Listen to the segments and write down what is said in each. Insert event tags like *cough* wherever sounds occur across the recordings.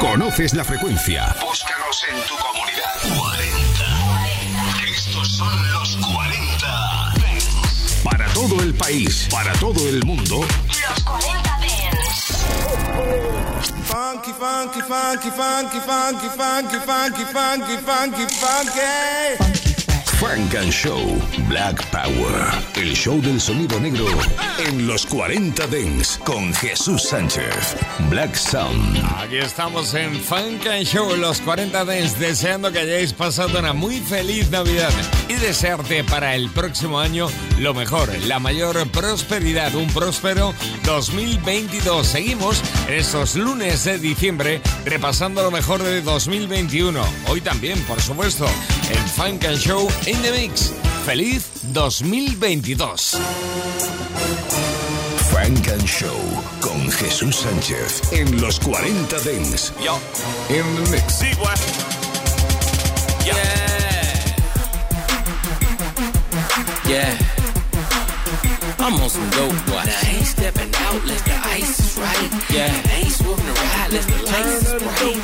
¿Conoces la frecuencia? Búscanos en tu comunidad. 40. Estos son los 40. Para todo el país, para todo el mundo. Los 40 Dents. Funky, funky, funky, funky, funky, funky, funky, funky, funky, funky. Funk and Show Black Power. El show del sonido negro en los 40 Dents con Jesús Sánchez. Black Sound. Aquí estamos en Funk and Show los 40 Dents deseando que hayáis pasado una muy feliz Navidad y desearte para el próximo año lo mejor, la mayor prosperidad, un próspero 2022. Seguimos estos lunes de diciembre repasando lo mejor de 2021. Hoy también, por supuesto, en Funk and Show in the Mix. Feliz 2022. Funk and Show con Jesús Sánchez en los 40 Dents. Yo. In the mix. See what? Yeah. Yeah. I'm on some dope, boy. Now I ain't stepping out unless the ice is right. Yeah. I ain't swooping ride unless the lights is bright.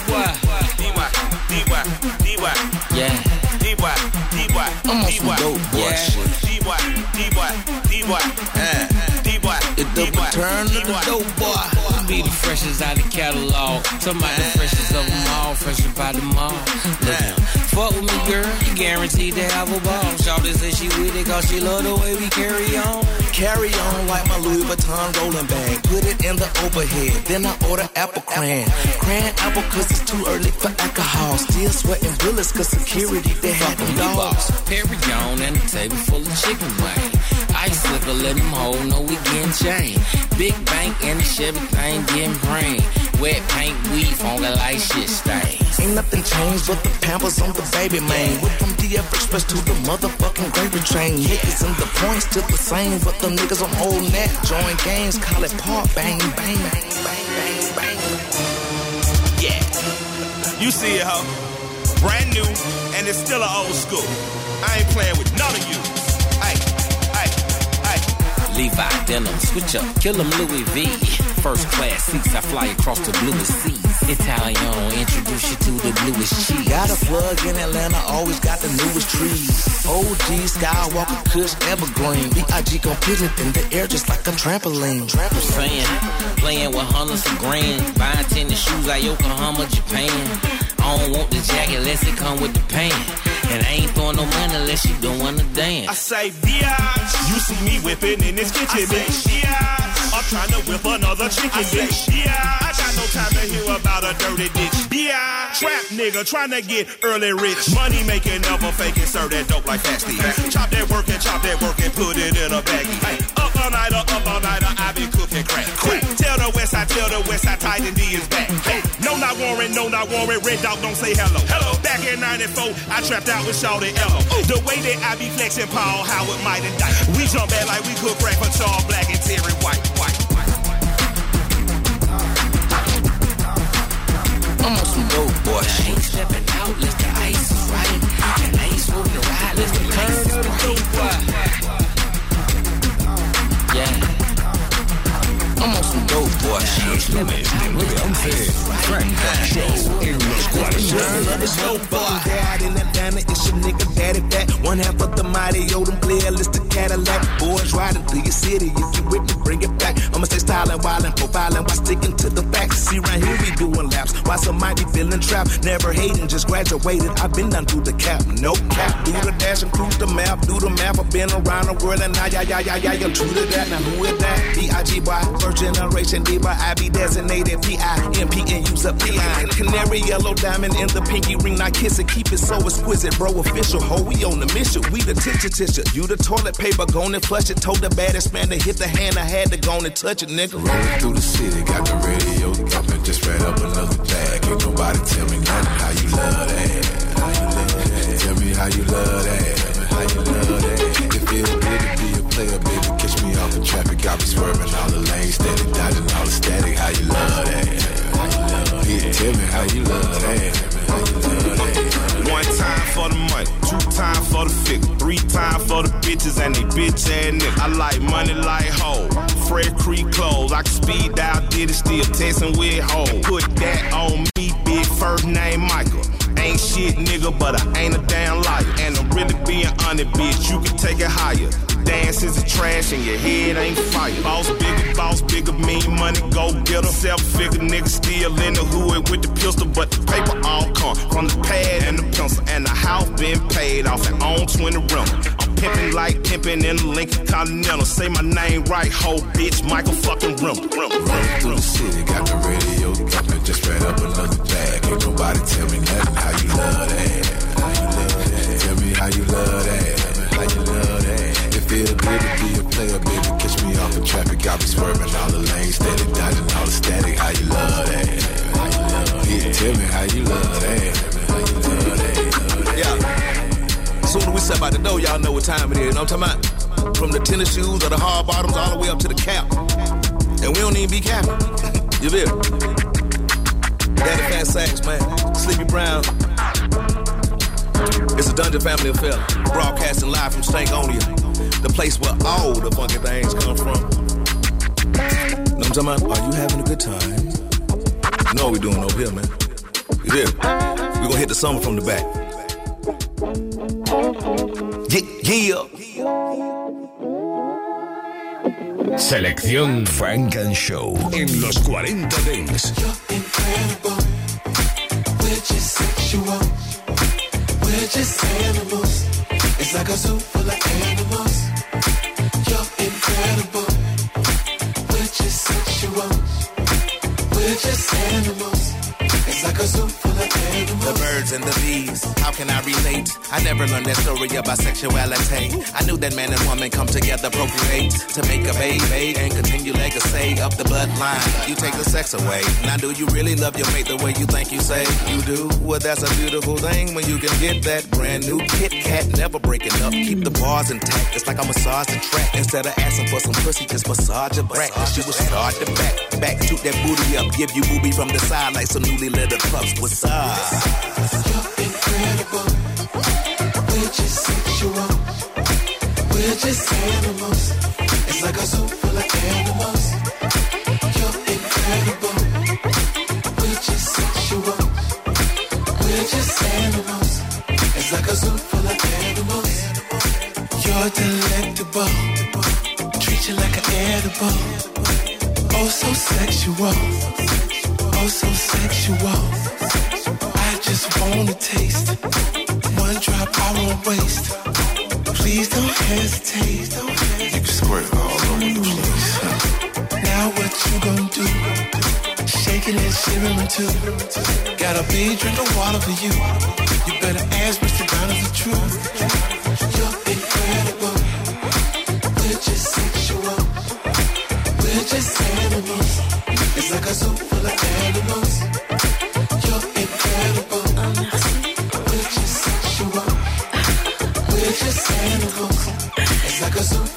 D-Y, D-Y, D-Y, Yeah. D-Y, D-Y, I'm on some D-Y. dope boy shit. D-Y, D-Y, D-Y, Uh, D-Y, It's the D-Y, return of the D-Y. dope boy. Be the freshest out the catalog. Somebody the freshest of them all, fresh about them all. Look, fuck with me, girl. You guaranteed to have a ball. Shawty say she with it cause she love the way we carry on. Carry on like my Louis Vuitton rolling bag. Put it in the overhead. Then I order apple cran. Cran apple cause it's too early for alcohol. Still sweating bullets cause security they had them dogs. Perry on and a table full of chicken wing. Ice liquor, let them hold, no we getting chain. Big bank and the Chevy thing getting brain. Wet paint, weed, funky like shit stains. Ain't nothing changed but the pampers on the baby man. Went from DF Express to the motherfucking gravy train. Niggas and the points still the same, but the niggas on old net join games, call it part bang bang bang bang bang bang. Yeah. You see it, ho. Brand new, and it's still an old school. I ain't playing with none of you. Levi denim, switch up, kill them Louis V. First class seats, I fly across the bluest seas. Italian, introduce you to the bluest cheese. Got a plug in Atlanta, always got the newest trees. OG, Skywalker, Kush, Evergreen. B.I.G. gon' put it in the air just like a trampoline. I'm saying, playing with hundreds of grand. Buying tennis shoes like Yokohama, Japan. I don't want the jacket unless it come with the pants. And I ain't throwing no money unless you don't wanna dance. I say, biatch. You see me whipping in this kitchen, bitch. Biatch. I'm trying to whip another chicken, bitch. Biatch. I got no time to hear about a dirty bitch. Biatch. Trap nigga trying to get early rich. Money making, never faking, serve that dope like fasty. Chop that work and chop that work and put it in a baggie. Hey, uh. Up all night, up all night, I be cooking crack. Crack. Tell the west side, tell the west side, Titan D is back. Hey, no, not Warren, no, not Warren. Red dog don't say hello. Hello. Back in 94, I trapped out with Shawty Lo. The way that I be flexing Paul Howard might indict. We jump back like we cook crack for Charles Black and Terry White. White. I'm on some dope boy I ain't stepping out unless the ice is right. And I ain't swooping the ride unless the lights is Show. Los lunes de 9 a 11, Frank los 40 It's no fucking dad in Atlanta. It's your nigga daddy back. One half of the mighty Odom playlist, the Cadillac. Boys riding through your city. If you with me, bring it back. I'ma stay styling, wildin', profiling while sticking to the facts. See, right here we doing laps. Why some might be feeling trapped. Never hating, just graduated. I've been down through the cap. No cap. Do the dash and cruise the map. Do the map. I've been around the world and now, yeah, yeah, yeah, yeah, yeah. True to that. Now who is that? B.I.G. boy. First generation D boy. I be designated P.I.M.P. and use up P.I. Canary yellow diamond in the pinky ring. Now kiss it. Keep it so exquisite, bro. Official. Ho, we on the mission. We the tissue tissue. You the toilet paper. Go and flush it. Told the baddest man to hit the hand. I had to go and touch it, nigga. Rolling through the city, got the radio thumping, just read up another bag. Ain't nobody tell me nothing. How you love that? How you love that? Tell me how you love that. How you love that? It feels good to be a player, baby. Catch me off the traffic, got me swerving all the lanes, steady dodging all the static. How you love that? bitch. Tell me how you love that. One time for the money, two time for the figure, three time for the bitches and they bitch and nigga. I like money like hoe, Fred Creek clothes. I can speed dial, did it still, testing with hoe. Put that on me, big first name Michael ain't shit, nigga, but I ain't a damn liar. And I'm really being honest, bitch. You can take it higher. Dance is a trash and your head ain't fire. Boss bigger, boss bigger, mean money, go get a self figure nigga still in the hood with the pistol, but the paper all come from the pad and the pencil. And the house been paid off and on 20 rental. I'm pimping like pimping in the Lincoln Continental. Say my name right, ho bitch, Michael fucking Rimble. Running through the city, got the radio jumping, just ran up another bag. Ain't nobody tell me nothing. How you love that? How you love that? Tell me how you love that. I be swerving all the lanes, steady dodging all the static. How you love that? Yeah, tell me how you love that. How you love that? Yeah. Soon as we step out the door, y'all know what time it is. You Know what I'm talking about? From the tennis shoes or the hard bottoms all the way up to the cap. And we don't even be capping. *laughs* you feel? Daddy Fat Sax, man. Sleepy Brown. It's a Dungeon Family affair. Broadcasting live from Stankonia. The place where all the funky things come from. Know what I'm talking about? Are you having a good time? You know what we doing over here, man. You feel? we gonna hit the summer from the back. Yeah, yeah. Selección Funk and Show en los 40 Dance. incredible. We're just sexual. We're just animals. It's like a zoo full of animals. It's The birds and the bees, how can I relate? I never learned that story about sexuality. I knew that man and woman come together, procreate to make a baby and continue legacy up the bloodline. You take the sex away. Now, do you really love your mate the way you think you say you do? Well, that's a beautiful thing when you can get that brand new Kit Kat, never breaking up. Keep the bars intact. It's like I massage the track instead of asking for some pussy, just massage your back. She was start the back, back, toot that booty up, give you booby from the side like some newly littered pups. What's up? You're incredible. We're just sexual. We're just animals. It's like a zoo full of animals. You're incredible. We're just sexual. We're just animals. It's like a zoo full of animals. You're delectable. Treat you like an edible. Oh, so sexual. Oh, so sexual. I wanna taste. One drop I won't waste. Please don't hesitate. You can squirt all over the place. Now what you gonna do? Shaking and shivering too. Got a big drink of water for you. You better ask Mr. Brown if the truth. You're incredible. We're just sexual. We're just animals. It's like a zoo full of animals. You're incredible. It's like a zoo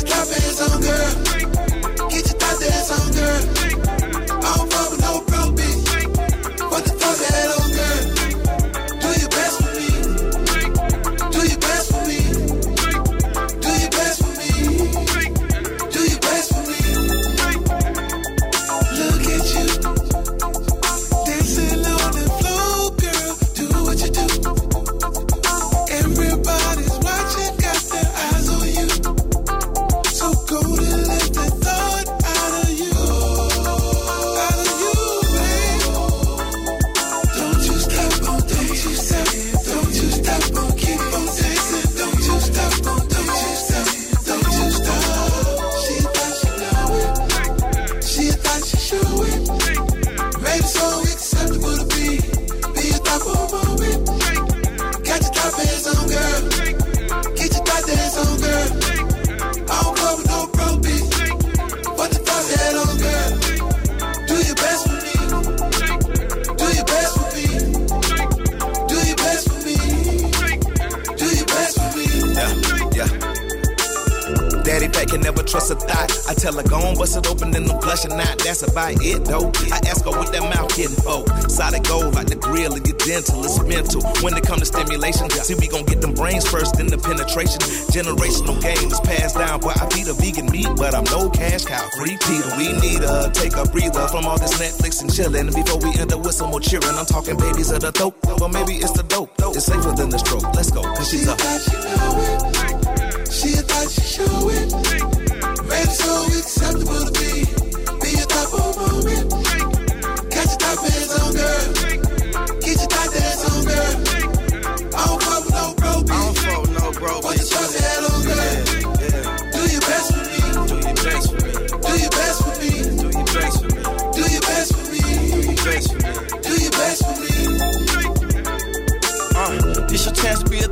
your top hands on, girl. Get your top dance on, girl. Daddy back can never trust a thought. I tell her, go on, bust it open and I'm blushing out. That's about it, though. I ask her what that mouth getting for. Solid gold like the grill and your dental it's mental. When it come to stimulation, see, we gon' get them brains first, then the penetration. Generational games passed down, but I feed a vegan meat, but I'm no cash cow. Free we need a take a breather from all this Netflix and chillin'. Before we end up with some more cheering, I'm talking babies of the dope. Or maybe it's the dope. It's safer than the stroke. Let's go, cause she's a. thought she thought she show it. Made it so acceptable to be. Be a of moment. Your top on, girl. Chance be a.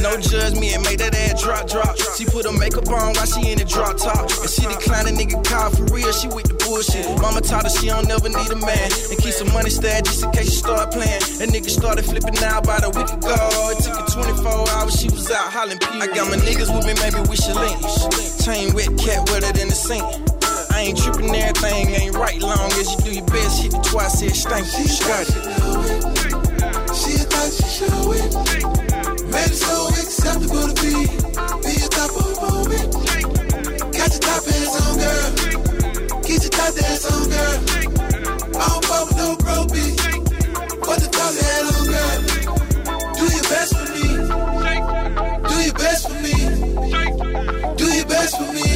No judge me and make that ass drop drop. She put her makeup on while she in the drop top. And she decline a nigga call for real. She with the bullshit. Mama taught her she don't never need a man. And keep some money stashed just in case she start playing. That nigga started flipping out about a week ago. It took her 24 hours. She was out hollering. I got my niggas with me, maybe we should link. Chain wet cat wetter than the sink. I ain't tripping, everything ain't right. Long as you do your best, hit it twice, it stank. You got it. She show it. Made it so acceptable to be. Be a type of moment. Got your top hands on, girl. Get your top dance on, girl. I don't fuck with no bro, bitch. What the fuck that on, girl? Do your best for me. Do your best for me. Do your best for me.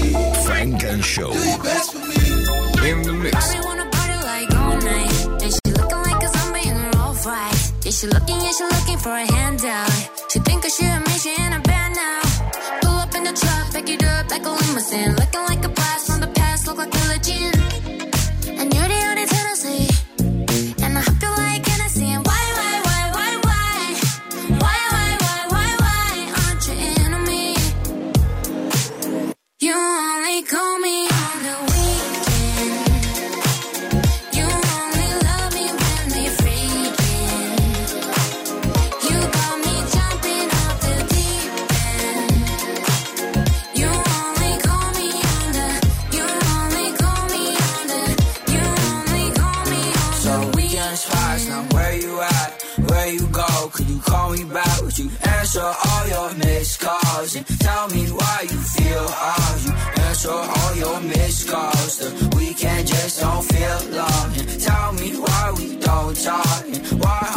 Funk and Show. She looking, yeah, she looking for a handout. She think I should me, she in a band now. Pull up in the truck, back it up like a limousine. Looking like a blast from the past, look like a legend. Answer all your missed calls. The weekend just don't feel long. And tell me why we don't talk. And why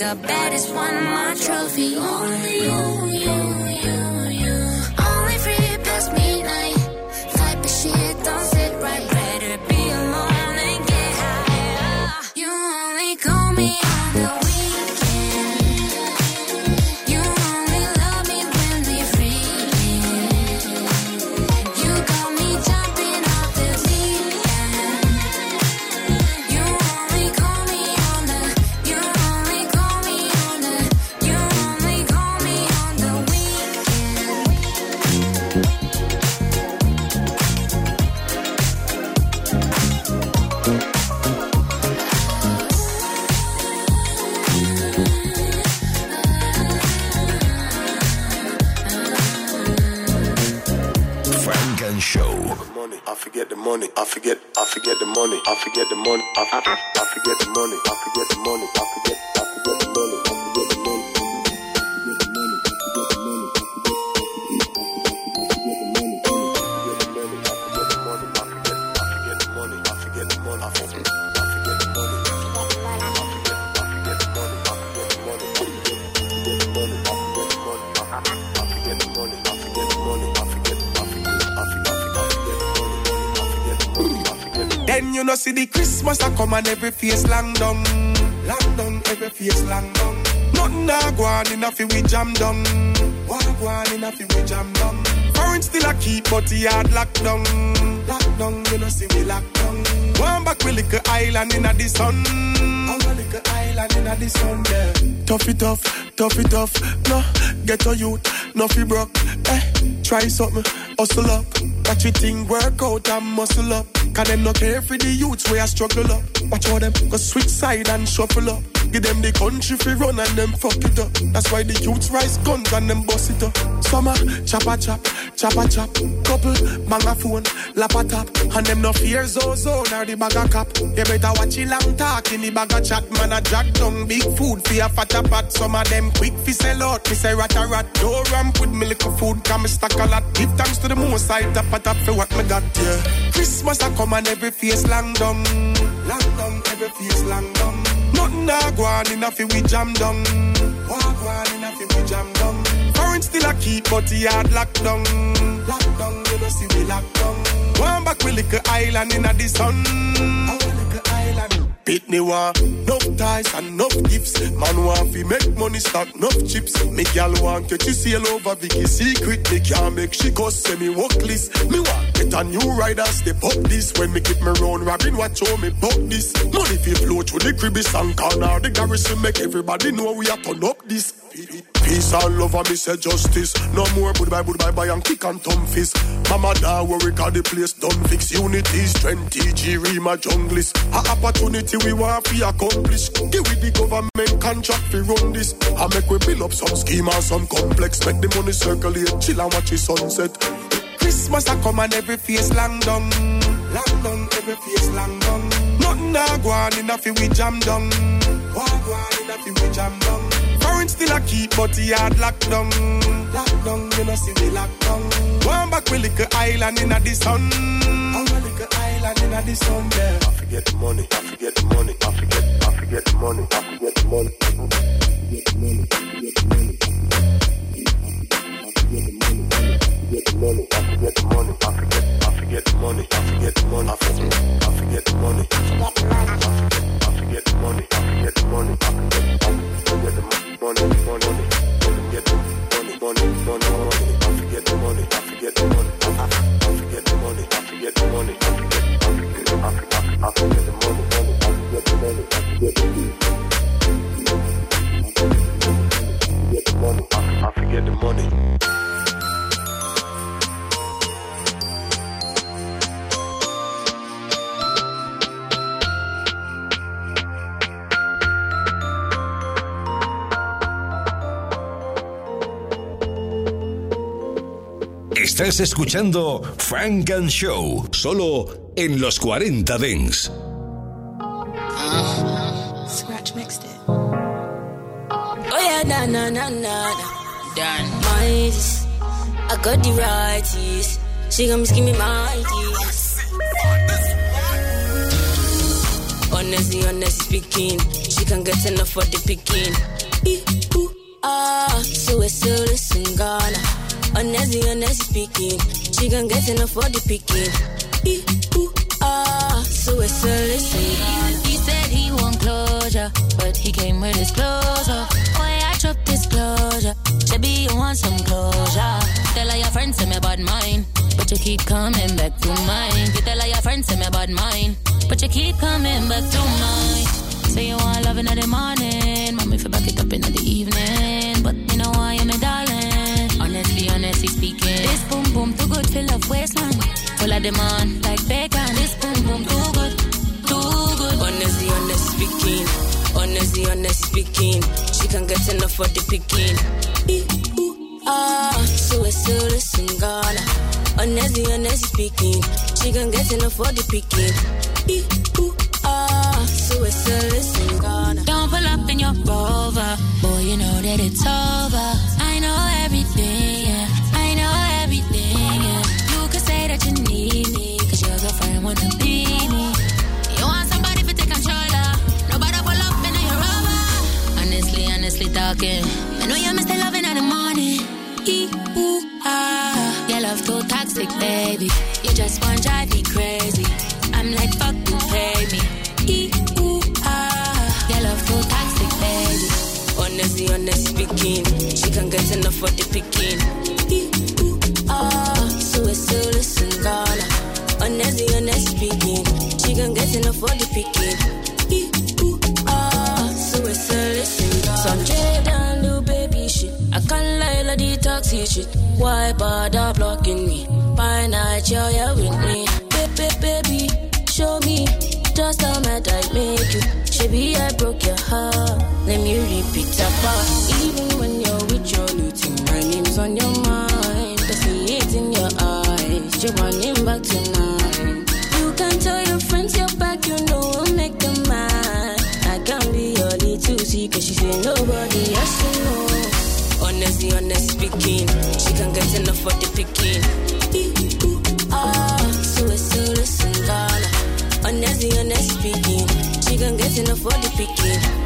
the baddest one, my trophy. Only you, every face long down, long down, every face long down. Nothing a go on in a fi we jam down, what go on in a fi we jam down. Foreign still a keep but the yard locked down, locked down. You know see we locked down. One back we little island in a the sun. Our little island in a the sun, yeah. Tough it tough, tough it tough. No, get a youth, no fi broke. Eh, try something, hustle up. Watch it thing work out and muscle up. Cause them no care for the youths where I struggle up. Watch how them go switch side and shuffle up. Give them the country fi run and them fuck it up. That's why the youths rise guns and them bust it up. Summer, chopper chop, chopper chop. Couple, bang a phone, lap a tap. And them no fear zo zo nor the bag a cap. You better watch it long talk in the bag a chat. Man a jack down big food for a fatter pot. Some of them quick fi sell out. Me say rat a rat. Don't ramp with me little food. Come me stack a lot. Give thanks to the most I tap a tap for what me got, yeah. Christmas a come and every face long down. Every face long. Nothing a go on a fi we jam down. What go on a we jam down. Foreign still a keep but the yard locked down. Locked down, you see we locked down. One back we little island in a the sun. Pitney want enough ties and enough gifts. Man want fi make money stack enough chips. Me gal want catch you sail over Vicky secret. Me can't make she go semi workless. Me want get a new rider step up this. When me keep me round Robin watch how me buck this. Money fi flow through the cribby and corner. The garrison make everybody know we a turn up this. Peace and love and me say justice. No more goodbye, goodbye, bye and kick and thumb fist. Mama da worry cause the place done fix. Unity, strength, TG, Rima, junglist. A opportunity we want fi accomplish. Give with the government contract fi run this. I make we build up some scheme some complex. Make the money circulate, chill and watch the sunset. Christmas I come and every face long down. Long down, every face long down. Nothing a go on in fi we jam down. Go on in fi we jam down. Foreign still a keep, but he had locked down. Locked down, you know see we locked down. One back we little island in a the sun. Our little island in a the sun, yeah. I forget the money, I forget the money, I forget, I forget the money, I forget the money. I forget the money, I forget the money. forget the money, I forget the money, I forget, I forget the money, I forget the money, I forget, I forget the money, Escuchando Frank and Show, solo en los 40 Dents. Scratch mixed it. Oh yeah, na na na na. Done. Mighties. I got the righties. She give me mighties. Honestly, honestly speaking, she can get enough for the picking. Ee, ooh, ah, so it's still listen, Ghana. Honestly, honestly speaking, she can get enough for the picking. Ee, ooh, ah, so it's still listen. He said he want closure, but he came with his. Oh, yeah, I dropped disclosure. Shabby, you want some closure. Tell all your friends to me about mine, but you keep coming back to mine. You tell all your friends to me about mine, but you keep coming back to mine. Say you want love in the morning, of demand like bacon. This boom boom too good, too good. Honestly, honestly speaking, honestly, honestly speaking, she can't get enough for the picking. Ah, so it's still listen, Ghana. Honestly, honestly speaking, she can get enough for the picking. Ah, so it's still listen, Ghana. Don't pull up in your rover, boy, you know that it's over. I know everything, yeah. Talking, I know you miss the loving in the morning. Ah. Your love too toxic, baby. You just want drive me crazy. I'm like, fuck you, pay. Your love too toxic, baby. Honestly, honestly speaking, she can't get enough for the picking. Ah, shit. I can't lie, the toxic shit. Why bother blocking me? By night, you're here with me. Baby, baby, show me just how mad I make you. Baby, I broke your heart. Let me repeat that part. Nobody else to know. Honestly, honestly speaking, she can't get enough for the picking. Ah. Honestly, honestly speaking, she can't get enough for the picking.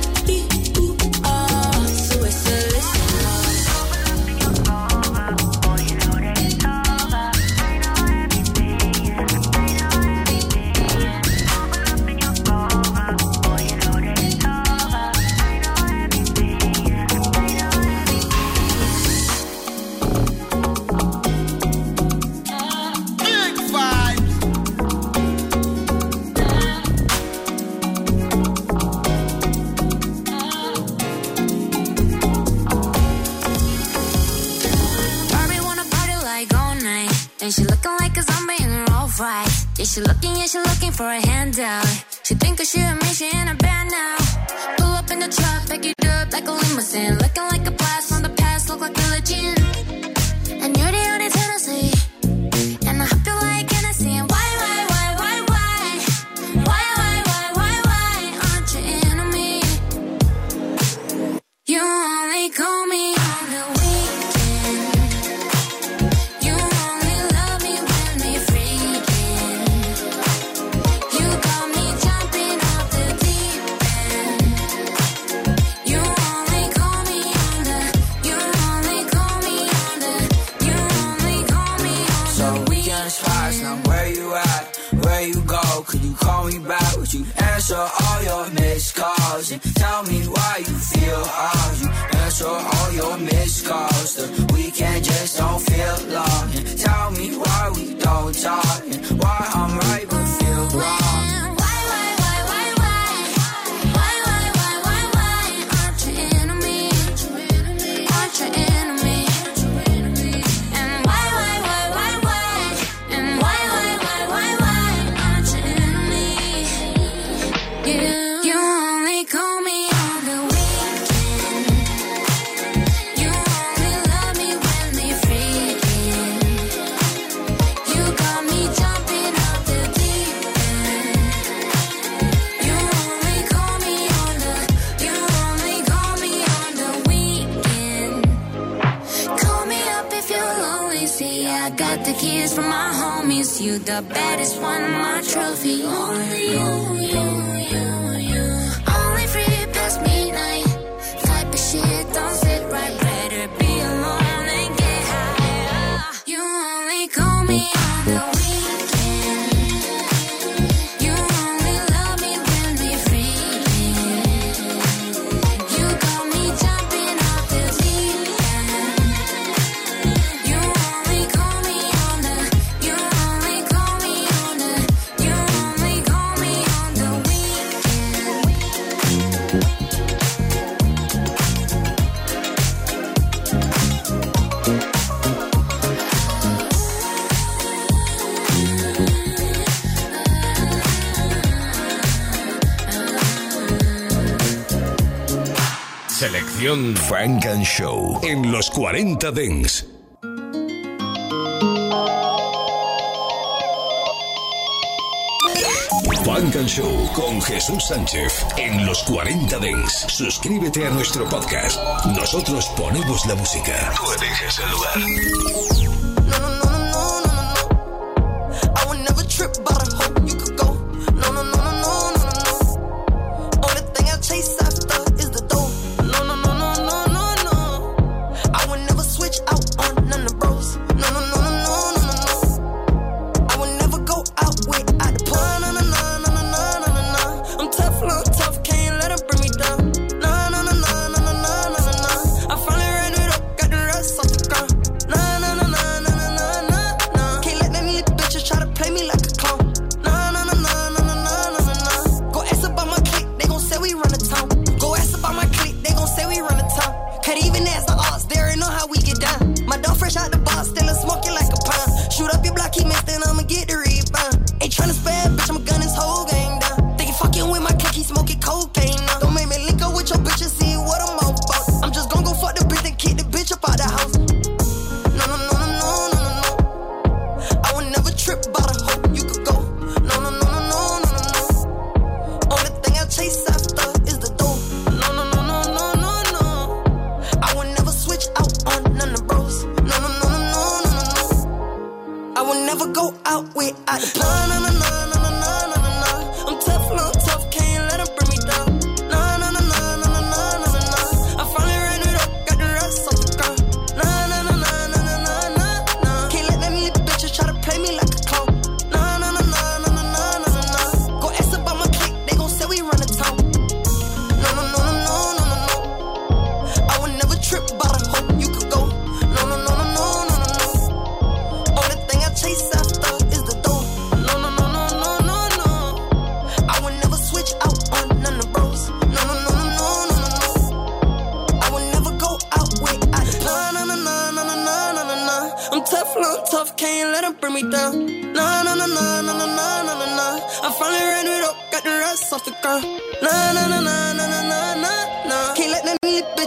the baddest one, my trophy. Only sección Frank and Show en los 40 Dents. Funk and Show con Jesús Sánchez en los 40 Dents. Suscríbete a nuestro podcast. Nosotros ponemos la música. Tú eliges el lugar.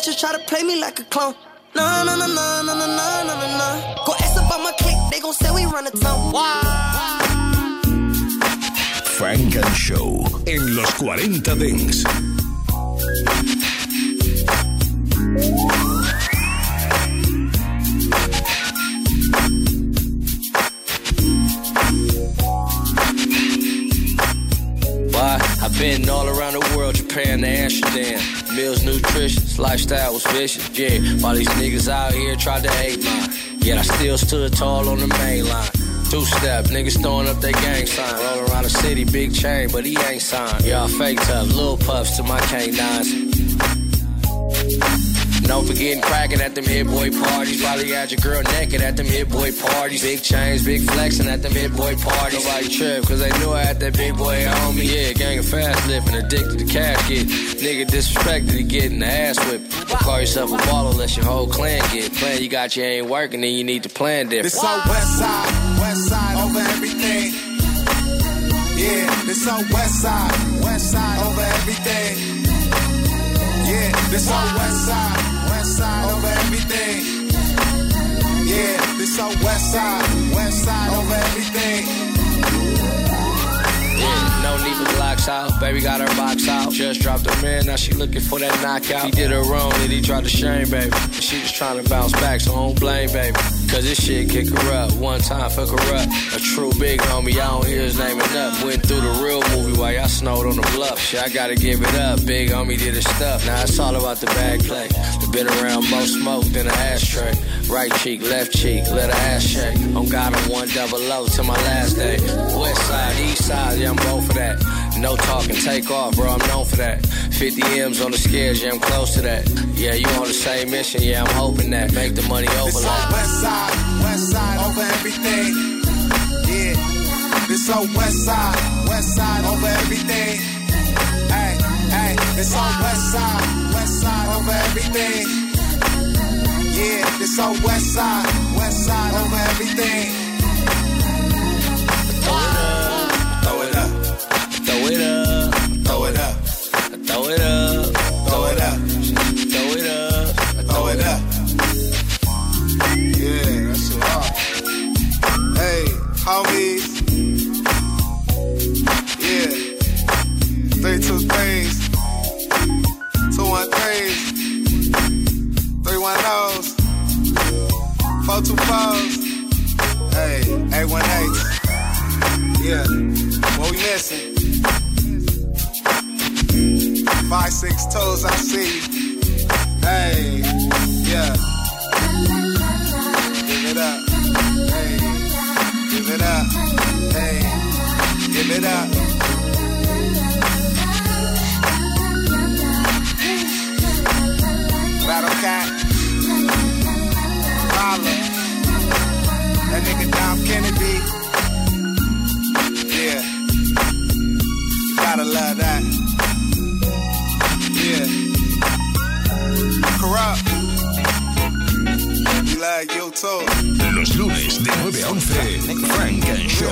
Bitches try to play me like a clone. Nah, nah, nah, nah, nah, nah, nah, nah, nah. Go ask about my clique, they gon' say we run the town. Wow. Funk and Show in los 40 Dance. Why? I've been all around the world, Japan to Amsterdam. Meals nutritious, lifestyle was vicious. Yeah, while these niggas out here tried to hate mine. Yet I still stood tall on the main line. Two step, niggas throwing up their gang sign. Roll around the city, big chain, but he ain't signed. Y'all fake tough, little puffs to my canines. No forgetting cracking at them hit boy parties. Probably had your girl naked at them hit boy parties. Big chains, big flexing at them hit boy parties. Nobody trip, cause they knew I had that big boy on me. Yeah, gang of fast living, addicted to cash get. Nigga disrespected to getting the ass whipped. Don't call yourself a baller unless your whole clan get. Plan you got you ain't working, then you need to plan different. This on west side, west side over everything. Yeah, this on west side, west side over everything. Yeah, this on west side, side over everything. Yeah, this on west side, west side over everything. No need for blocks out. Baby got her box out. Just dropped a man, now she looking for that knockout. He did her wrong, and he tried to shame, baby. She just trying to bounce back, so I don't blame, baby. Cause this shit kick her up. One time fuck her up. A true big homie, I don't hear his name enough. Went through the real movie while y'all snowed on the bluff. Shit, I gotta give it up. Big homie did his stuff. Now it's all about the bag play. Been around more smoke than an ashtray. Right cheek, left cheek, let her ass shake. On God, I'm one double O to my last day. West side, east side, yeah, I'm both for that. No talking, take off, bro, I'm known for that. 50 M's on the scales, yeah, I'm close to that. Yeah, you on the same mission, yeah, I'm hoping that. Make the money overlap. west side, west side over everything. Yeah, this on west side, west side over everything. Hey, hey, this on west side, west side over everything. Yeah, this on west side, west side over everything. fuera. Six I see. Hey, yeah. Give it up. Hey, give it up. Hey, give it up. Funk and Show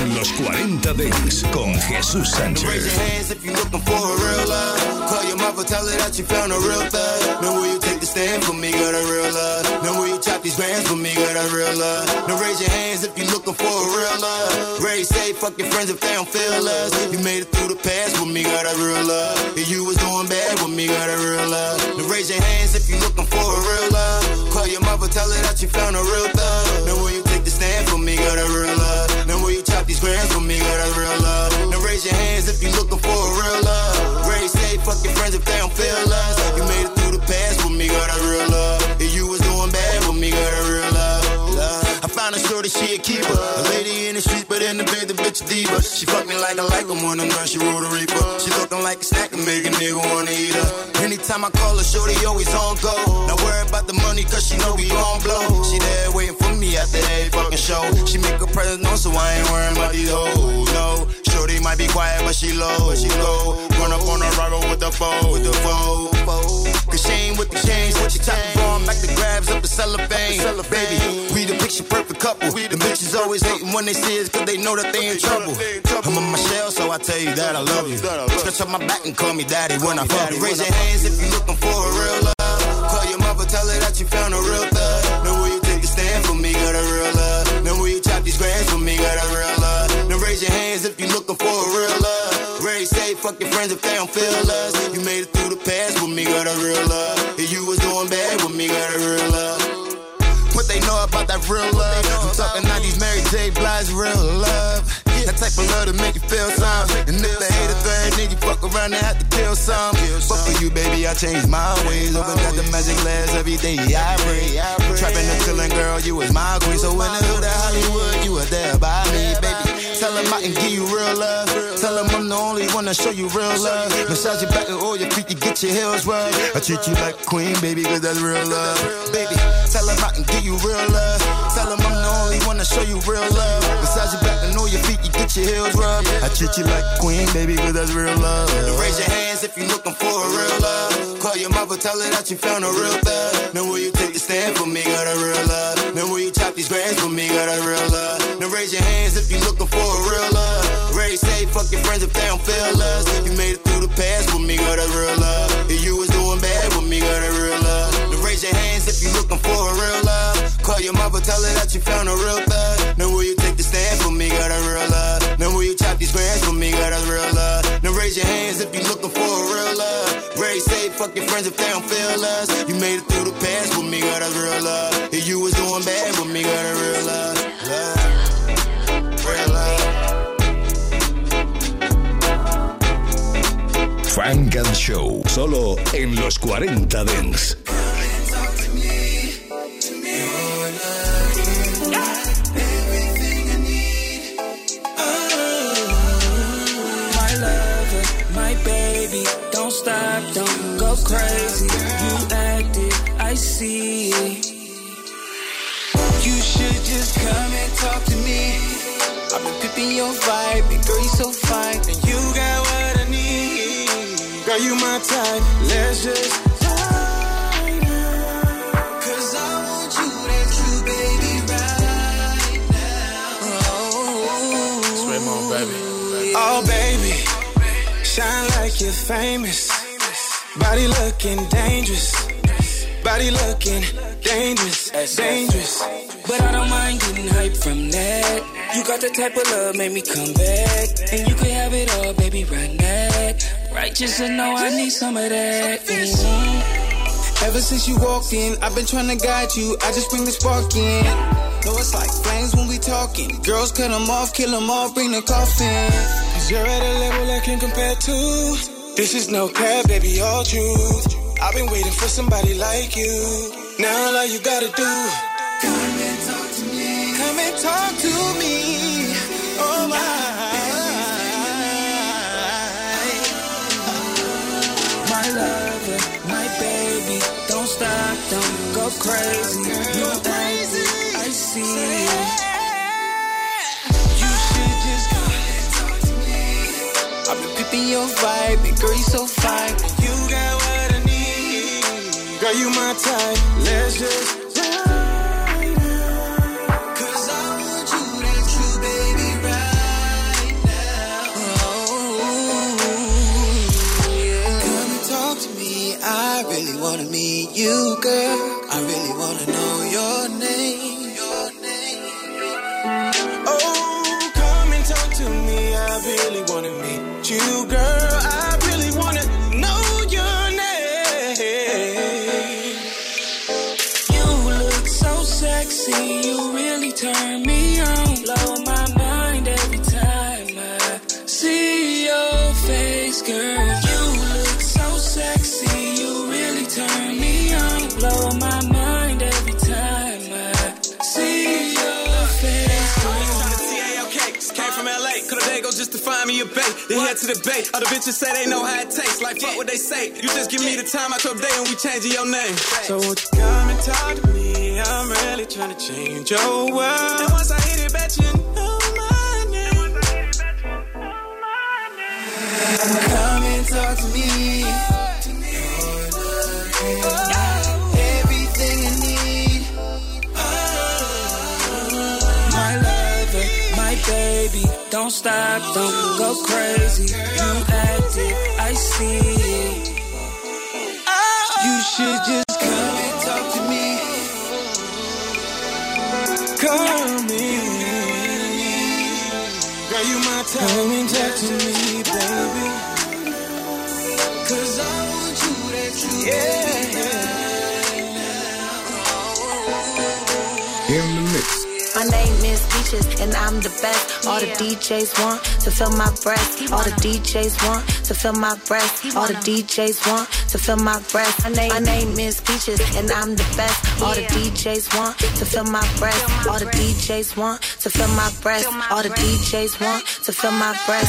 en los 40 Dance con Jesús Raise your hands if you're looking for a real love. Call your mother, tell her that you found a real thug. Know where you take the stand for me, got a real love. Know where you chop these grams for me, got a real love. Now raise your hands if you're looking for a real love. Ray say, fuck your friends if they don't feel us. You made it through the past with me, got a real love. If you was doing bad with me, got a real love. Now raise your hands if you're looking for a real love. Call your mother, tell her that you found a real thug. Know where you stand for me, got a real love. Know where you chop these grams for me, got a real love. Now raise your hands if you're looking for a real love. Ray say, fuck your friends if they don't feel us. You made it through the past with me, got a real love. If you was doing bad with me, got a real love. Love. I found a shorty, she a keeper. A lady in the street, but in the bed, the bitch a diva. She fuck me like I like them when I'm done, she roll the reaper. She looking like a snack and make a nigga wanna eat her. Anytime I call her, shorty always on go. Not worry about the money, cause she know we gon' blow. She there waiting for me after every fucking show. She make a present known, so I ain't worrying about these hoes. No, Shorty might be quiet, but she low. But she low. Run up on a rival with the foe. With the phone. Cause she ain't with the chains. What you talking for? I'm back the grabs up the cellophane. Baby, we the picture perfect couple. The bitches always hating when they see us, cause they know that they in trouble. I'm on my shell, so I tell you that I love you. Stretch up my back and call me daddy when I fuck you. Raise your hands if you're looking for a real love. Call your mother, tell her that you found a real thug. Now will you take a stand for me, got a real love. Now will you chop these grams for me, got a real love. Now raise your hands if you fuck your friends if they don't feel us. You made it through the past with me, got a real love. If you was doing bad with me, got a real love. What they know about that real love? I'm talking 90s Mary J. Blige real love. That type of love to make you feel some. And if they hate a third, then you fuck around and have to kill some. But for you, baby, I changed my ways. Open up the magic glass every day I pray. Trapping and killing, girl, you was my queen. So when I hood at Hollywood, you were there by me, baby. Tell them I can give you real love. I'm the only one to show you real love. Massage your back and all your feet, you get your heels rubbed. I treat you like queen, baby, cause that's real love. Baby, tell them I can give you real love. Tell them I'm the only one to show you real love. Massage your back and all your feet, you get your heels rubbed. I treat you like queen, baby, cause that's real love. Raise your hands if you're looking for a real love. Call your mother, tell her that you found a real thug. Now will you take the stand for me, got a real love. Now will you chop these grams for me, got a real love. Now raise your hands if you're looking for a real love. Ready, say, fuck your friends if they don't feel us. You made it through the past with me, got a real love. If you was doing bad with me, got a real love. Now raise your hands if you're looking for a real love. Call your mother, tell her that you found a real thug. Now will you take the stand for me, got a real love. Now will you chop these grams for me, got a real love. Raise your hands if you're looking for a real love. Ready, say, fuck your friends if they don't feel us. You made it through the past with me, got a real love. If you was doing bad with me, got a real love. Love. Real love. Frank and Show, solo en los 40 Dents. Baby, don't stop, don't go crazy. You acted, I see. You should just come and talk to me. I've been pipping your vibe, and girl, you so fine, and you got what I need. Girl, you my type. Let's just famous. Body looking dangerous. Body looking dangerous, dangerous. But I don't mind getting hype from that. You got the type of love, make me come back. And you can have it all, baby, right now. Righteous to know I need some of that. Mhm. Ever since you walked in, I've been trying to guide you. I just bring the spark in. Know it's like flames when we talking. Girls cut them off, kill them off, bring the coffin. Cause you're at a level I can compare to. This is no cap, baby, all truth. I've been waiting for somebody like you. Now all you gotta do. Come and talk to me. Come and talk to me. Oh my. My lover, my baby, don't stop, don't go crazy. You're crazy, I see your vibe, and girl, you so fine. You got what I need. Girl, you my type. Let's just. I really wanna meet you, girl. From LA, could've day go just to find me a bait. Then head to the bay. Other bitches say they know how it tastes. Like fuck what they say. You just give me the time out your day and we changing your name. So won't you come and talk to me? I'm really trying to change your world. And once I hit it, bet you know my name. Come and talk to me. Don't stop, don't go crazy. You active, I see it. You should just come and talk to me. Come in. Girl, you my type. Come and talk to me, baby. Cause I want you that you. Yeah. Peaches, and I'm the best. All the DJs want to fill my breath. All the DJs want to fill my breath. All the DJs want to fill my breath. My name, my name is Peaches, and I'm the best. All the DJs want to feel my breath. All the DJs want to feel my breath. All the DJs want to feel my breath.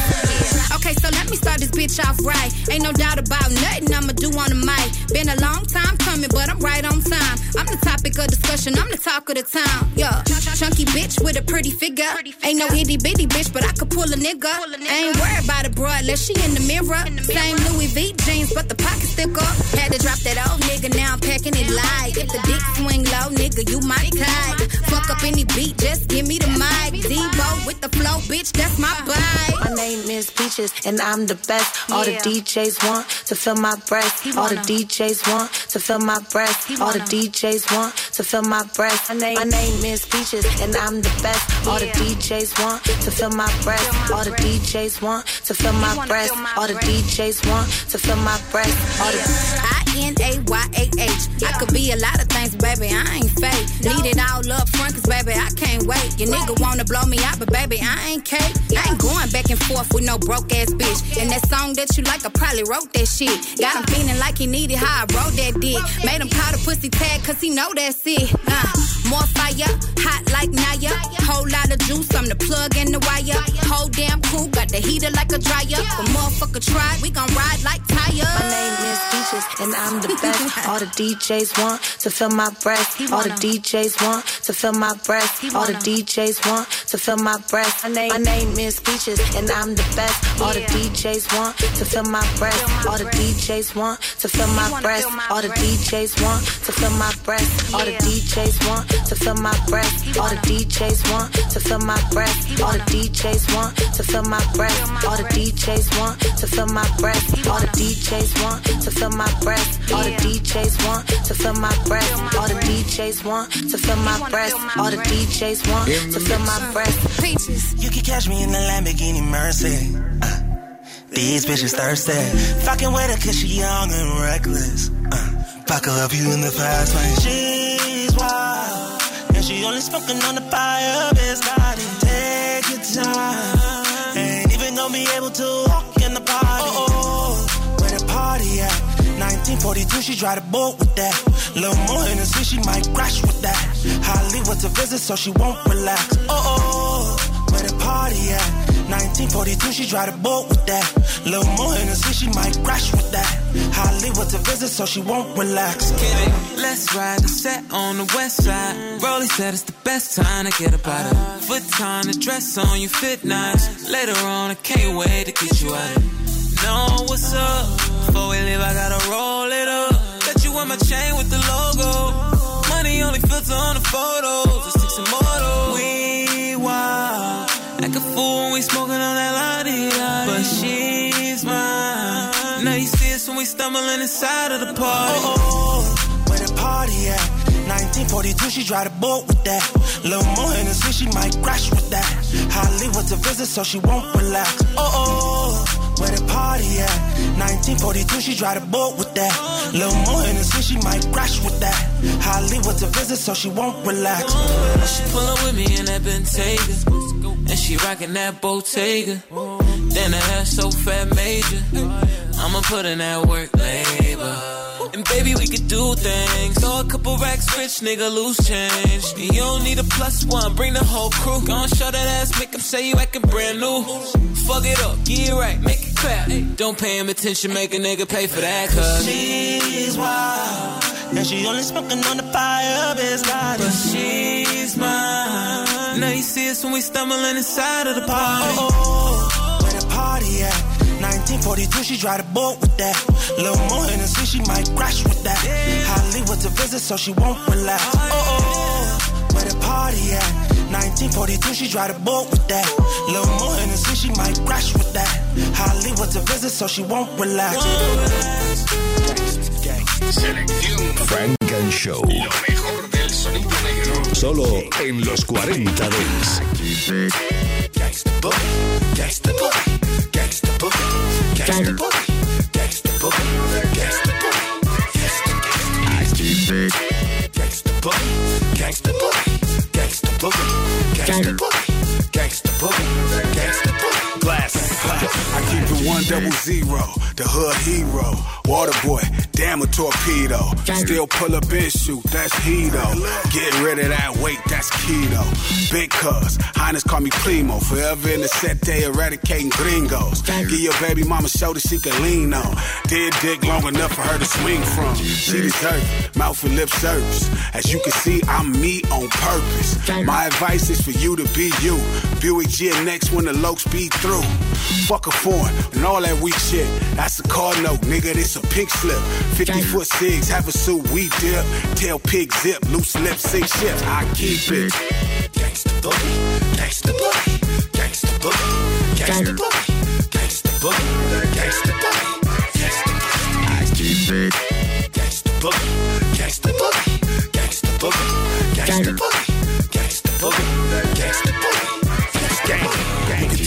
Okay, so let me start this bitch off right. Ain't no doubt about nothing I'ma do on the mic. Been a long time coming, but I'm right on time. I'm the topic of discussion, I'm the talk of the town. Yeah, chunky bitch with a pretty figure. Ain't no itty bitty bitch, but I could pull a nigga. Ain't worried about a broad unless she in the mirror. Same Louis V jeans, but the pocket stick up. Had to drop that old nigga, now I'm packing it light. If the dick swing low, nigga, you my type. Fuck up any beat, just give me the mic. Debo with the flow, bitch, that's my vibe. My name is Peaches, and I'm the best. All the DJs want to feel my breath. All the DJs want to feel my breath. All the DJs want to feel my breath. My name, my name is Peaches, and I'm the best. All the DJs want to feel my breath. All the DJs want to feel my breath. All the DJs want to feel my breath. All the N A Y A H. I could be a lot of things, baby. I ain't fake. Need it all up front, cause baby, I can't wait. Your nigga wanna blow me out, but baby, I ain't cake. I ain't going back and forth with no broke ass bitch. And that song that you like, I probably wrote that shit. Got him feeling like he needed how I wrote that dick. Made him call the pussy tag, cause he know that's it. Uh, more fire, hot like Naya. Whole lot of juice, I'm the plug and the wire. Whole damn cool, got the heater like a dryer. But motherfucker try, we gon' ride like tires. My name is Peaches, and I'm the best. All the DJs want to feel my breath. All the DJs want to feel my breath. All the DJs want to feel my breath. My name, my name is Peaches, and I'm the best. All the DJs want to feel my breath. All the DJs want to feel my breath. All the DJs want to feel my breath. All the DJs want to feel my breath. All the DJs want to feel my breath. All the DJs want to feel my breath. All the DJs want to feel my breath. All the DJs want to feel my breath. All the DJs want to fill my breath. All the DJs want to fill my breath. All the DJs want to fill my breath. Peaches. You can catch me in the Lamborghini Mercy. Uh, these bitches thirsty. Fucking with her cause she young and reckless. Uh, fuck her up you in the fast lane. She's wild. And she only smoking on the fire, bitch. Got it. Take your time. Ain't even gonna be able to walk in the party. Oh, oh, where the party at? 1942, she drive the boat with that. Little more Hennessy, she might crash with that. Hollywood's a visit, so she won't relax. Oh, oh, where the party at? 1942, she drive the boat with that. Little more Hennessy, she might crash with that. Hollywood's a visit, so she won't relax. Let's ride the set on the west side. Rolly said it's the best time to get out of Foot time, the dress on you fit nice. Later on, I can't wait to get you out Know what's up? Before we leave, I gotta roll it up. Got you on my chain with the logo. Money only filter on the photos. Take some more We wild. Act a fool when we smoking on that la But she's mine. Now you see us when we stumbling inside of the party. Oh, oh, where the party at? 1942, she drive the boat with that. Little more in Hennessy, she might crash with that. Hollywood's a visit, so she won't relax. Oh, oh, where the party at? 1942, she drive the boat with that. Little more Hennessy, she might crash with that. Hollywood's a visit, so she won't relax. She pull up with me in that Bentayga. And she rockin' that Bottega. Then her hair so fat major. I'ma put in that work labor. And baby, we could do things. Throw a couple racks rich, nigga, lose change. And you don't need a plus one, bring the whole crew. Gon' show that ass, make them say you acting brand new. Fuck it up, get it right, make it clap. Don't pay him attention, make a nigga pay for that, cause she's wild. And she only smoking on the fire, got it. But she's mine. Now you see us when we stumbling inside of the party. Oh, oh, oh where the party at? 1942, she drive the boat with that. Little more Hennessy, she might crash with that. Hollywood's a visit, so she won't relax. Oh, oh, oh. where the party at? 1942, she drive the boat with that. Little more Hennessy, she might crash with that. Hollywood's a visit, so she won't relax. Funk and Show. Lo mejor del sonido negro. Solo en los 40 Dance. Gangsta boogie, gangsta boogie, gangsta Gangsta boogie, gangsta boogie, gangsta boogie, gangsta gangsta. I stupid. Gangsta boogie, gangsta boogie, gangsta boogie, gangsta boogie, gangsta boogie double zero, the hood hero. Water boy, damn a torpedo. Still pull up and shoot, that's hedo. Get rid of that weight, that's keto. Big cuz, Highness call me primo. Forever in the set, they eradicating gringos. Give your baby mama shoulder she can lean on. Did dick long enough for her to swing from. She deserve it, mouth and lip service. As you can see, I'm me on purpose. My advice is for you to be you. Buick GNX when the low speed through. Fuck a foreign all that weak shit. That's a car note, nigga. This a pink slip. 50 foot cigs, have a suit, we dip. Tail pig zip, loose lips, sink ships. I keep it. Gangsta boogie, gangsta boogie, gangsta boogie, gangsta boogie, gangsta boogie, gangsta boogie, gangsta boogie. I keep it. Gangsta boogie, gangsta boogie, gangsta boogie, gangsta boogie, gangsta boogie, gangsta boogie.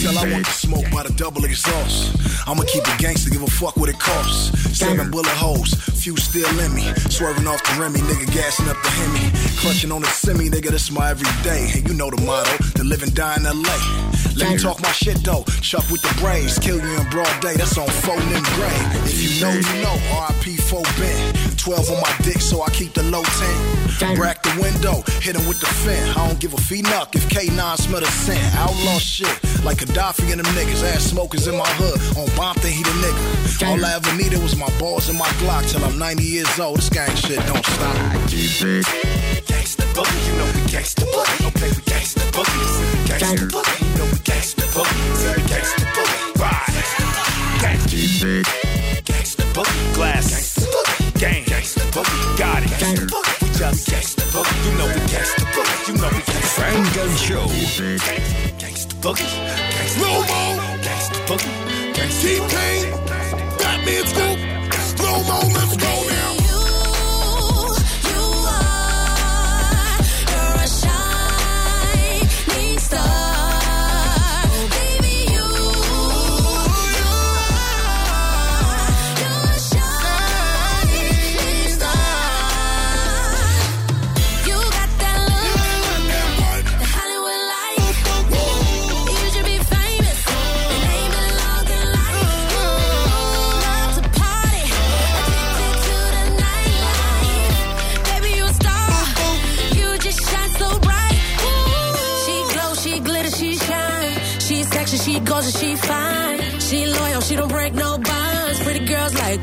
Tell I want the smoke by the double exhaust. I'ma keep it gangster, give a fuck what it costs. Seven bullet holes, few still in me. Swerving off the Remy, nigga gassing up the Hemi. Clutching on the semi, nigga, this my everyday. And you know the motto, to live and die in LA. Let me talk my shit though, Chuck with the braids. Kill you in broad day, that's on phone and gray. If you know, you know, RIP 4 Ben. 12 on my dick, so I keep the low 10. Crack the window, hit him with the fin. I don't give a fee knock if K9 smell the scent. Outlaw shit, like Gaddafi and them niggas. Ass smokers in my hood, on bomb they he the nigga. All I ever needed was my balls and my Glock till I'm 90 years old. This gang shit don't stop. I keep it. Gangsta boogie, you know we gangsta boogie. Don't play with gangsta boogie. This is the gangsta boogie. You know we gangsta boogie. This is the gangsta boogie. Ride. Gangsta Gangsta boogie. Glass. Gangsta boogie. Gang. Gangsta boogie. Got it. Gangsta boogie. We just gangsta boogie. You know we gangsta boogie. You know we gangsta Funk and Show. Gangsta boogie. Gangsta Slow mo. Gangsta boogie. Gangsta T-Pain. Batman scoop. Slow mo. Let's go now.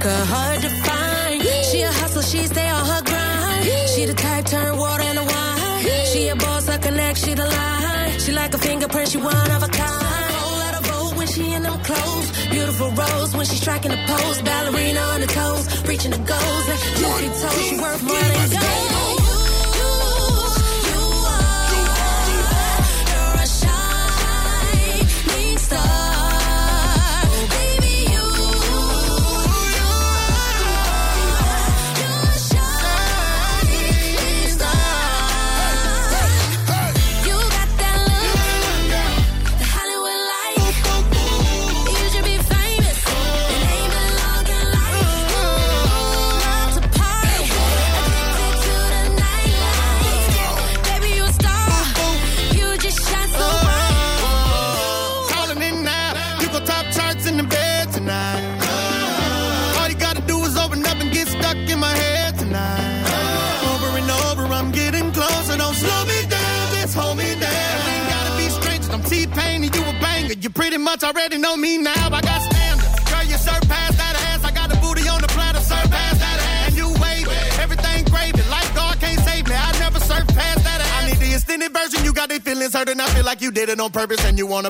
Her, hard to find. She a hustler, she stay on her grind. She the type turn water into wine. She a boss, I connect, she the line. She like a fingerprint, she one of a kind. Whole lot of vote when she in them clothes. Beautiful rose when she striking the pose. Ballerina on the toes, reaching the goals. Like juicy toes, she worth more than gold.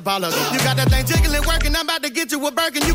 You got that thing jiggling, working. I'm about to get you a Birkin.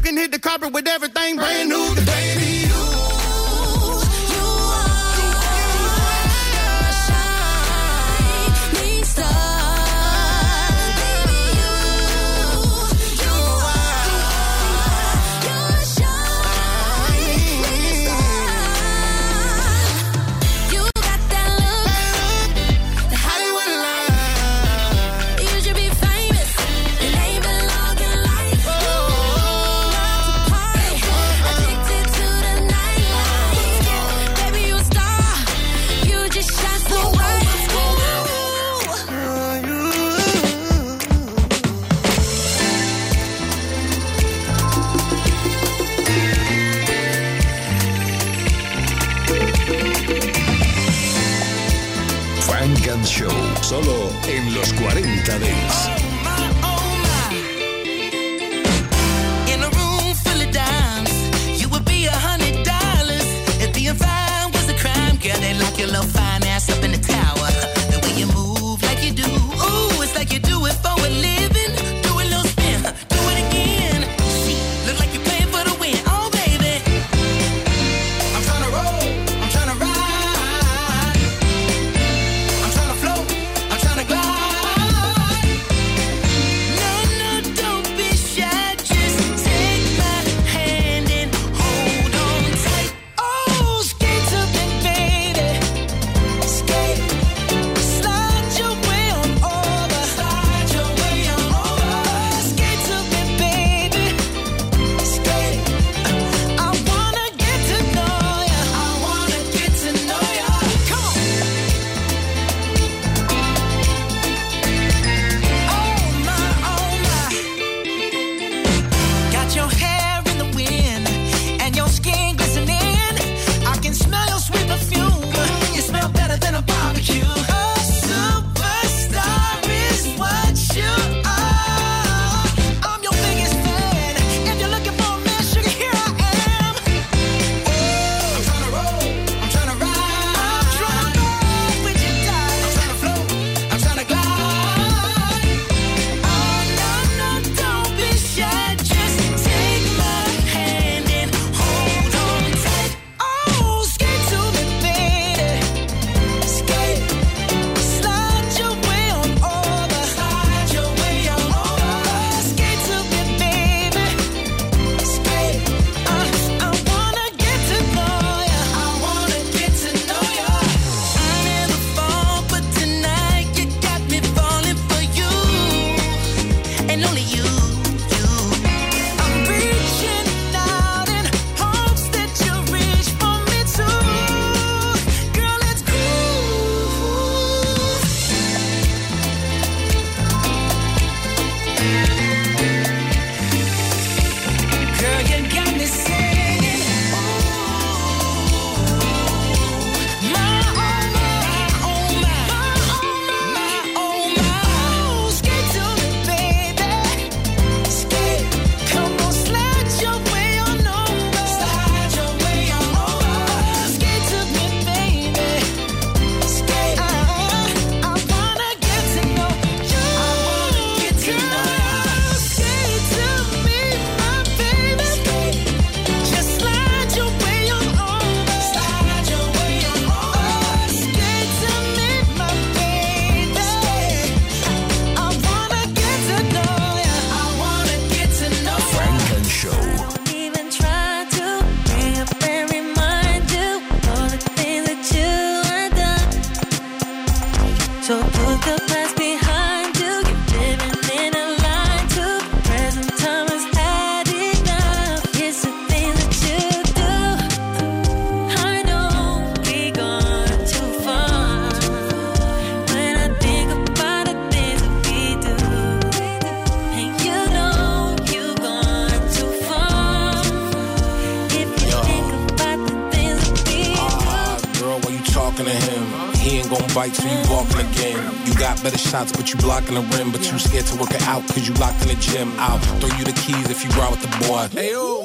the rim, but you scared to work it out cause you locked in the gym. I'll throw you the keys if you ride with the boy.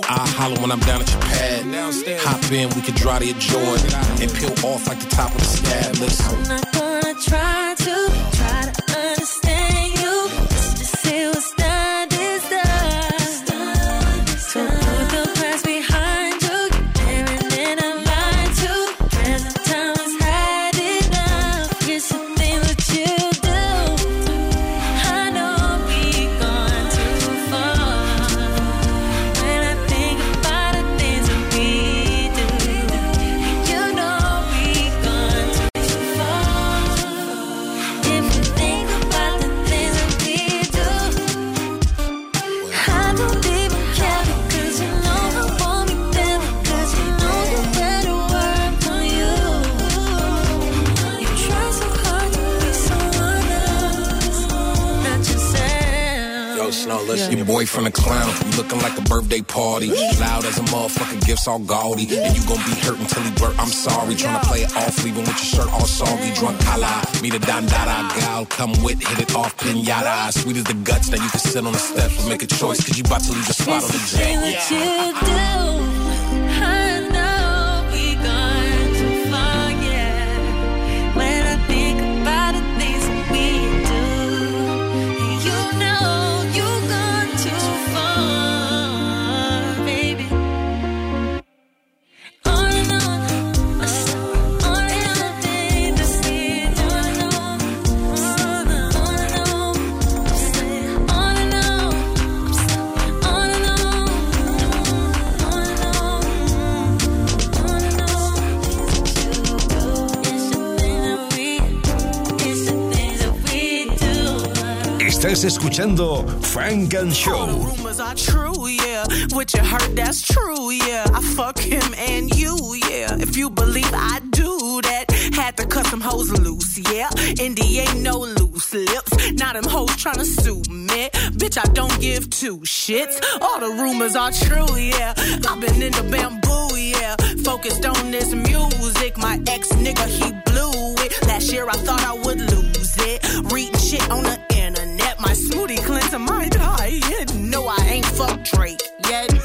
I holler when I'm down at your pad. Hop in, we can drive to your joy and peel off like the top of the stab. Listen. I'm not gonna try to boyfriend a clown, you looking like a birthday party. Loud as a motherfucker, gifts all gaudy. And you gon' be hurt until he blurt, I'm sorry. Tryna play it off, leaving with your shirt all soggy. Drunk kala, meet a dandada gal, come with, hit it off, pinata. Sweet as the guts, now you can sit on the steps and make a choice, cause you about to leave your spot on the what you do. Estás escuchando Funk and Show. rumors are true, yeah. What you heard, that's true, yeah. I fuck him and you, yeah. If you believe I do that, had to cut some hoes loose, yeah. Indy ain't no loose lips. Now them hoes tryna sue me. Bitch, I don't give two shits. All the rumors are true, yeah. I've been in the bamboo, yeah. Focused on this music. My ex nigga, he blew it. Last year I thought I would lose it. Reading shit on the My smoothie cleanser die. Yeah, no, I ain't fuck Drake yet.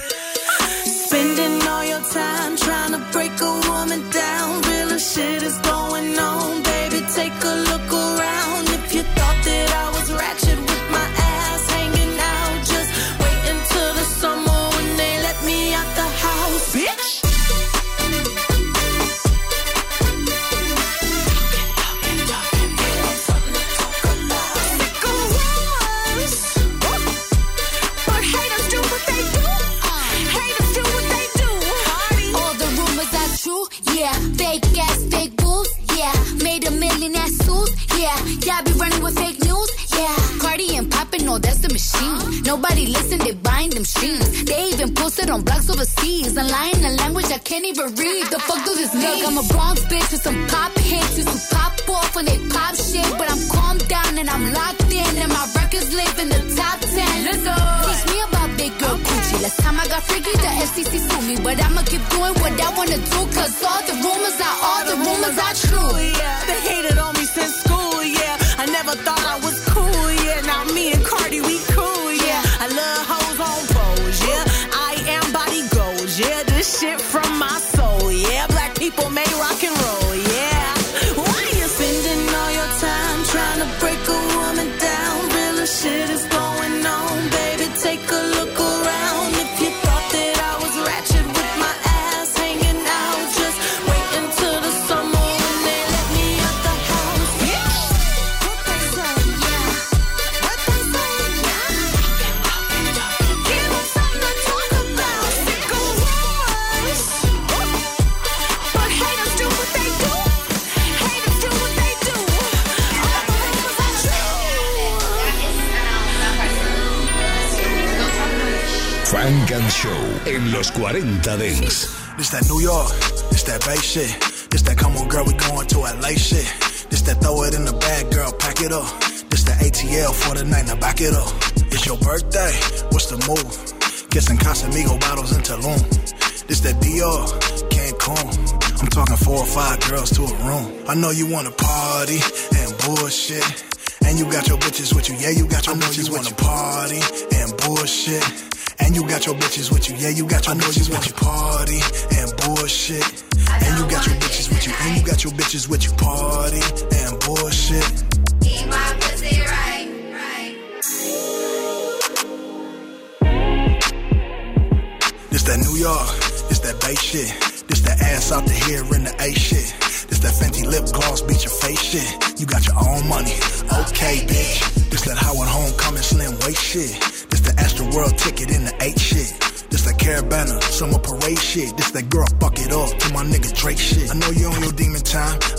Suits, yeah. Y'all be running with fake news, yeah. Cardi and poppin', no, that's the machine. Nobody listen, they buying them streams. They even posted on blogs overseas. And lying a language I can't even read. The fuck does this mean? Look, I'm a Bronx bitch with some pop hits. To pop off when they pop shit. But I'm calmed down and I'm locked in. And my records live in the top 10. Let's go. Teach me about big girl coochie. Last time I got freaky, the FCC sued me. But I'ma keep doing what I wanna do. Cause all the rumors are, all the rumors are true. Yeah, they that New York, this that Bay shit. This that come on, girl, we going to LA shit. This that throw it in the bag, girl, pack it up. This the ATL for the night, now back it up. It's your birthday, what's the move? Get some Casamigo bottles in Tulum. This that Dior, Cancun. I'm talking four or five girls to a room. I know you wanna party and bullshit. And you got your bitches with you, yeah, you got your bitches with you. Party and bullshit. And you got your bitches with you, yeah, you got your bitches with you. Party and bullshit. And you got your bitches with you, and you got your bitches with you. Party and bullshit. My pussy right, right. This that New York, this that Bay shit. This that ass out the here in the A shit. This that Fenty lip gloss beat your face shit. You got your own money, okay, bitch. This that Howard Homecoming slim waist shit. This the World ticket in the eight shit. This that Caribana summer parade shit. This that girl fuck it up to my nigga Drake shit. I know you on your demon time.